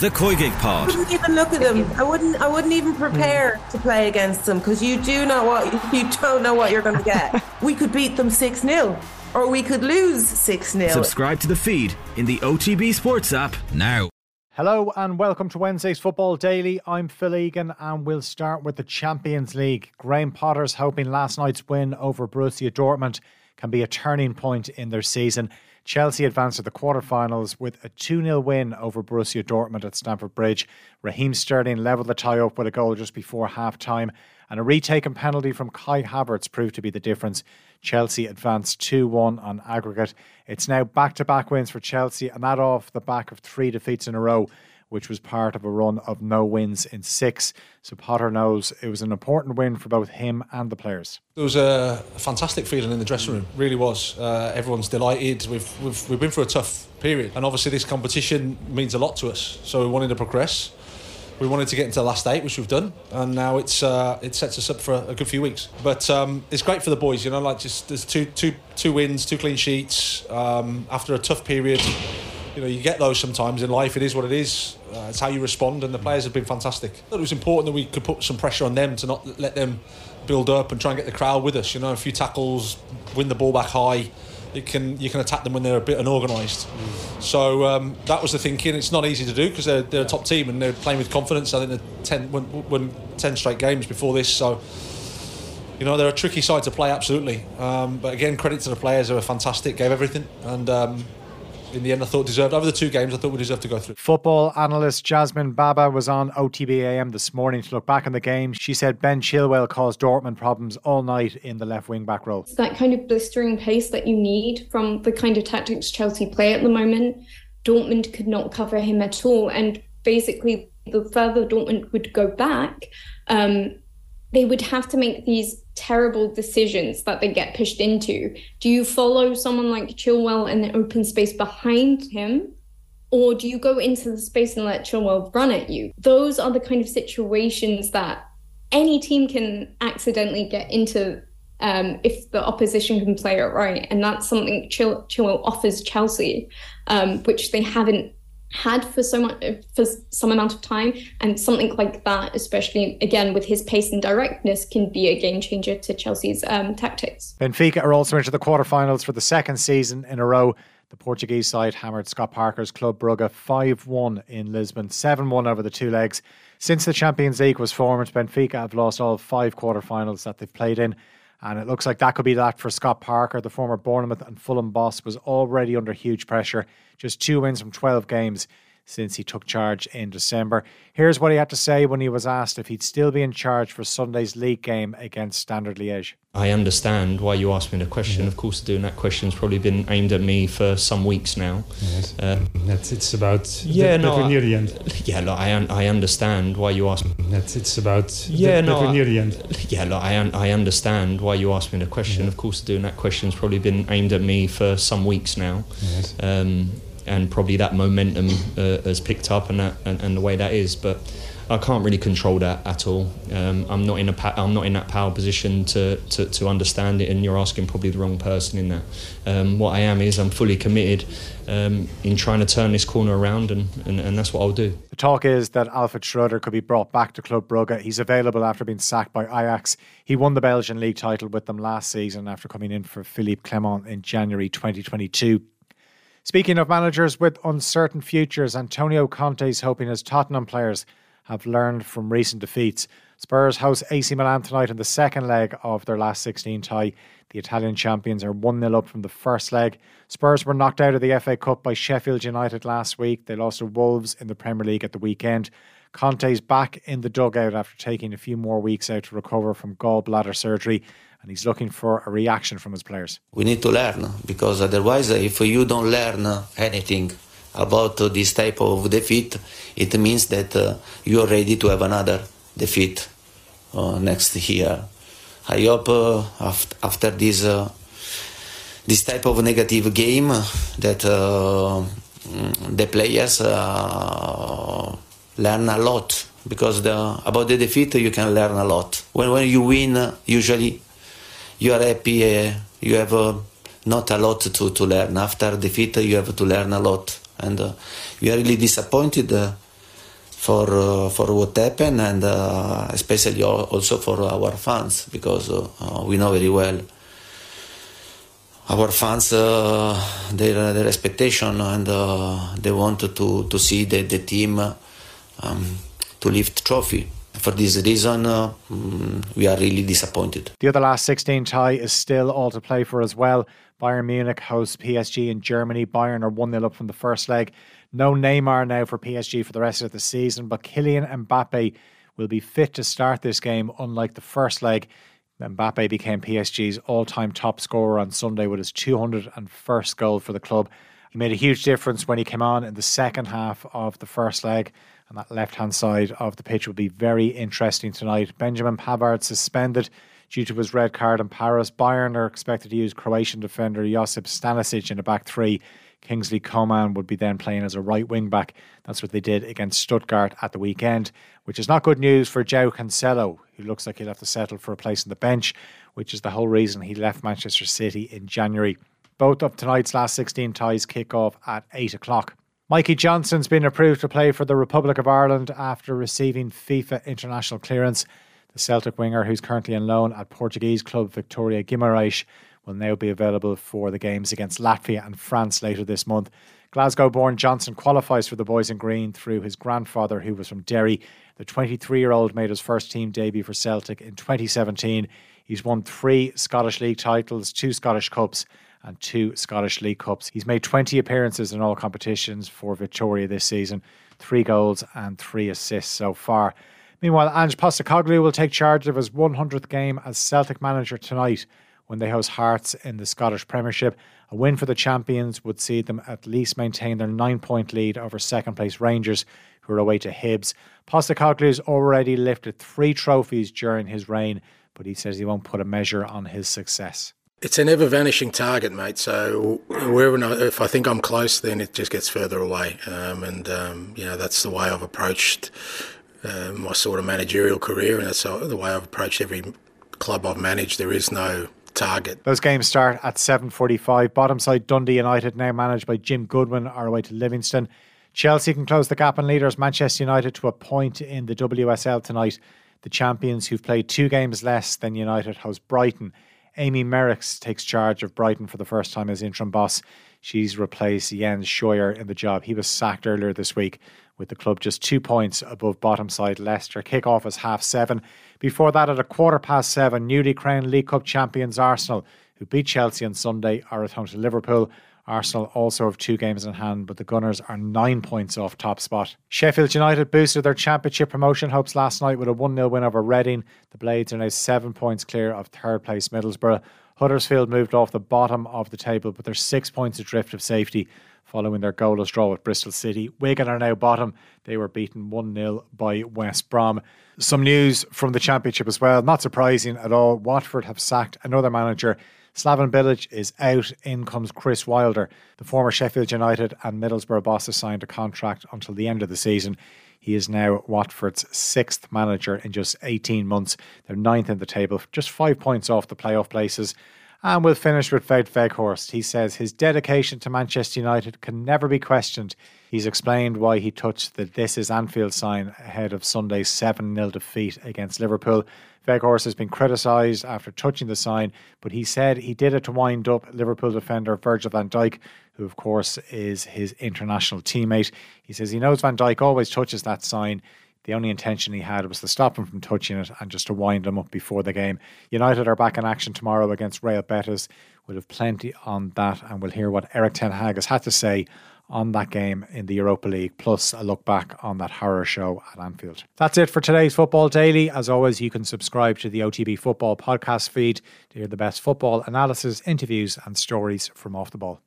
The Koigig Pod. I wouldn't even look at them. I wouldn't. I wouldn't even prepare to play against them because you do know what you don't know what you're going to get. we could beat them six 0 or we could lose six 0 Subscribe to the feed in the OTB Sports app now. Hello and welcome to Wednesday's Football Daily. I'm Phil Egan and we'll start with the Champions League. Graham Potter's hoping last night's win over Borussia Dortmund can be a turning point in their season. Chelsea advanced to the quarterfinals with a 2 0 win over Borussia Dortmund at Stamford Bridge. Raheem Sterling levelled the tie up with a goal just before half time, and a retaken penalty from Kai Havertz proved to be the difference. Chelsea advanced 2 1 on aggregate. It's now back to back wins for Chelsea, and that off the back of three defeats in a row, which was part of a run of no wins in six. So Potter knows it was an important win for both him and the players. It was a fantastic feeling in the dressing room, really was. Uh, everyone's delighted. We've, we've, we've been through a tough period, and obviously, this competition means a lot to us. So we wanted to progress we wanted to get into the last eight, which we've done, and now it's uh, it sets us up for a, a good few weeks. But um, it's great for the boys, you know. Like just there's two two two wins, two clean sheets um, after a tough period. You know, you get those sometimes in life. It is what it is. Uh, it's how you respond, and the players have been fantastic. I thought it was important that we could put some pressure on them to not let them build up and try and get the crowd with us. You know, a few tackles, win the ball back high it can you can attack them when they're a bit unorganised. Mm. So um, that was the thinking. It's not easy to do because they're, they're a top team and they're playing with confidence. I think they're ten won, won ten straight games before this. So you know they're a tricky side to play, absolutely. Um, but again, credit to the players who were fantastic, gave everything, and um, in the end, I thought deserved over the two games. I thought we deserved to go through. Football analyst Jasmine Baba was on OTBAM this morning to look back on the game. She said Ben Chilwell caused Dortmund problems all night in the left wing back role. It's that kind of blistering pace that you need from the kind of tactics Chelsea play at the moment. Dortmund could not cover him at all, and basically, the further Dortmund would go back, um, they would have to make these terrible decisions that they get pushed into. Do you follow someone like Chilwell in the open space behind him? Or do you go into the space and let Chilwell run at you? Those are the kind of situations that any team can accidentally get into um, if the opposition can play it right. And that's something Chil- Chilwell offers Chelsea, um, which they haven't had for so much for some amount of time. And something like that especially again with his pace and directness can be a game changer to Chelsea's um, tactics. Benfica are also into the quarterfinals for the second season in a row. The Portuguese side hammered Scott Parker's Club Brugge 5-1 in Lisbon 7-1 over the two legs. Since the Champions League was formed Benfica have lost all five quarterfinals that they've played in and it looks like that could be that for Scott Parker. The former Bournemouth and Fulham boss was already under huge pressure. Just two wins from 12 games since he took charge in December. Here's what he had to say when he was asked if he'd still be in charge for Sunday's league game against Standard Liège. I understand why you asked me the question. Yeah. Of course, doing that question's probably been aimed at me for some weeks now. Yes, uh, that's it's about yeah, the, no, near the end. Yeah, look, I I understand why you asked. That's it's about yeah, the, no, near the end. Yeah, look, I I understand why you asked me the question. Yeah. Of course, doing that question's probably been aimed at me for some weeks now. Yes. Um, and probably that momentum uh, has picked up and, that, and, and the way that is. But I can't really control that at all. Um, I'm not in a pa- I'm not in that power position to, to, to understand it, and you're asking probably the wrong person in that. Um, what I am is I'm fully committed um, in trying to turn this corner around, and, and, and that's what I'll do. The talk is that Alfred Schreuder could be brought back to Club Brugge. He's available after being sacked by Ajax. He won the Belgian league title with them last season after coming in for Philippe Clement in January 2022. Speaking of managers with uncertain futures, Antonio Conte is hoping his Tottenham players have learned from recent defeats. Spurs host AC Milan tonight in the second leg of their last 16 tie. The Italian champions are 1 0 up from the first leg. Spurs were knocked out of the FA Cup by Sheffield United last week. They lost to Wolves in the Premier League at the weekend. Conte's back in the dugout after taking a few more weeks out to recover from gallbladder surgery and he's looking for a reaction from his players. We need to learn because otherwise, if you don't learn anything about this type of defeat, it means that uh, you are ready to have another defeat uh, next year. I hope uh, after this uh, this type of negative game that uh, the players uh, learn a lot because the, about the defeat you can learn a lot. When when you win, usually you are happy, uh, you have uh, not a lot to, to learn. After defeat, you have to learn a lot. And uh, you are really disappointed for uh, for what happened and uh, especially also for our fans because uh, we know very well our fans uh, their their expectation and uh, they want to to see the, the team um, to lift trophy for this reason, uh, mm, we are really disappointed. The other last 16 tie is still all to play for as well. Bayern Munich hosts PSG in Germany. Bayern are 1 0 up from the first leg. No Neymar now for PSG for the rest of the season, but Kylian Mbappe will be fit to start this game, unlike the first leg. Mbappe became PSG's all time top scorer on Sunday with his 201st goal for the club. He made a huge difference when he came on in the second half of the first leg and that left hand side of the pitch will be very interesting tonight. Benjamin Pavard suspended due to his red card in Paris. Bayern are expected to use Croatian defender Josip Stanisic in a back three. Kingsley Coman would be then playing as a right wing back. That's what they did against Stuttgart at the weekend, which is not good news for João Cancelo, who looks like he'll have to settle for a place on the bench, which is the whole reason he left Manchester City in January. Both of tonight's last 16 ties kick off at 8 o'clock. Mikey Johnston's been approved to play for the Republic of Ireland after receiving FIFA international clearance. The Celtic winger, who's currently on loan at Portuguese club Vitória Guimarães, will now be available for the games against Latvia and France later this month. Glasgow born Johnson qualifies for the Boys in Green through his grandfather, who was from Derry. The 23 year old made his first team debut for Celtic in 2017. He's won three Scottish League titles, two Scottish Cups, and two Scottish League Cups. He's made 20 appearances in all competitions for Vitória this season, three goals and three assists so far. Meanwhile, Ange Postecoglou will take charge of his 100th game as Celtic manager tonight when they host Hearts in the Scottish Premiership. A win for the champions would see them at least maintain their nine point lead over second place Rangers, who are away to Hibs. Postecoglou's already lifted three trophies during his reign, but he says he won't put a measure on his success. It's an ever vanishing target, mate. So wherever if I think I'm close, then it just gets further away. Um, and um, you know that's the way I've approached uh, my sort of managerial career, and that's the way I've approached every club I've managed. There is no target. Those games start at 7:45. Bottom side Dundee United, now managed by Jim Goodwin, are away to Livingston. Chelsea can close the gap on leaders Manchester United to a point in the WSL tonight. The champions, who've played two games less than United, host Brighton. Amy Merricks takes charge of Brighton for the first time as interim boss. She's replaced Jens Scheuer in the job. He was sacked earlier this week with the club just two points above bottom side Leicester. Kick-off is half seven. Before that, at a quarter past seven, newly crowned League Cup champions Arsenal, who beat Chelsea on Sunday, are at home to Liverpool. Arsenal also have two games in hand, but the Gunners are nine points off top spot. Sheffield United boosted their championship promotion hopes last night with a 1 0 win over Reading. The Blades are now seven points clear of third place Middlesbrough. Huddersfield moved off the bottom of the table, but they're six points adrift of safety following their goalless draw with Bristol City. Wigan are now bottom. They were beaten 1 0 by West Brom. Some news from the Championship as well. Not surprising at all. Watford have sacked another manager Slaven Bilic is out. In comes Chris Wilder. The former Sheffield United and Middlesbrough boss has signed a contract until the end of the season. He is now Watford's sixth manager in just 18 months. They're ninth in the table, just five points off the playoff places. And we'll finish with Wout Weghorst. He says his dedication to Manchester United can never be questioned. He's explained why he touched the This is Anfield sign ahead of Sunday's 7 0 defeat against Liverpool. Weghorst has been criticised after touching the sign, but he said he did it to wind up Liverpool defender Virgil van Dijk, who, of course, is his international teammate. He says he knows Van Dijk always touches that sign. The only intention he had was to stop him from touching it and just to wind him up before the game. United are back in action tomorrow against Real Betis. We'll have plenty on that and we'll hear what Erik ten Hag has had to say on that game in the Europa League, plus a look back on that horror show at Anfield. That's it for today's Football Daily. As always, you can subscribe to the OTB Football podcast feed to hear the best football analysis, interviews, and stories from off the ball.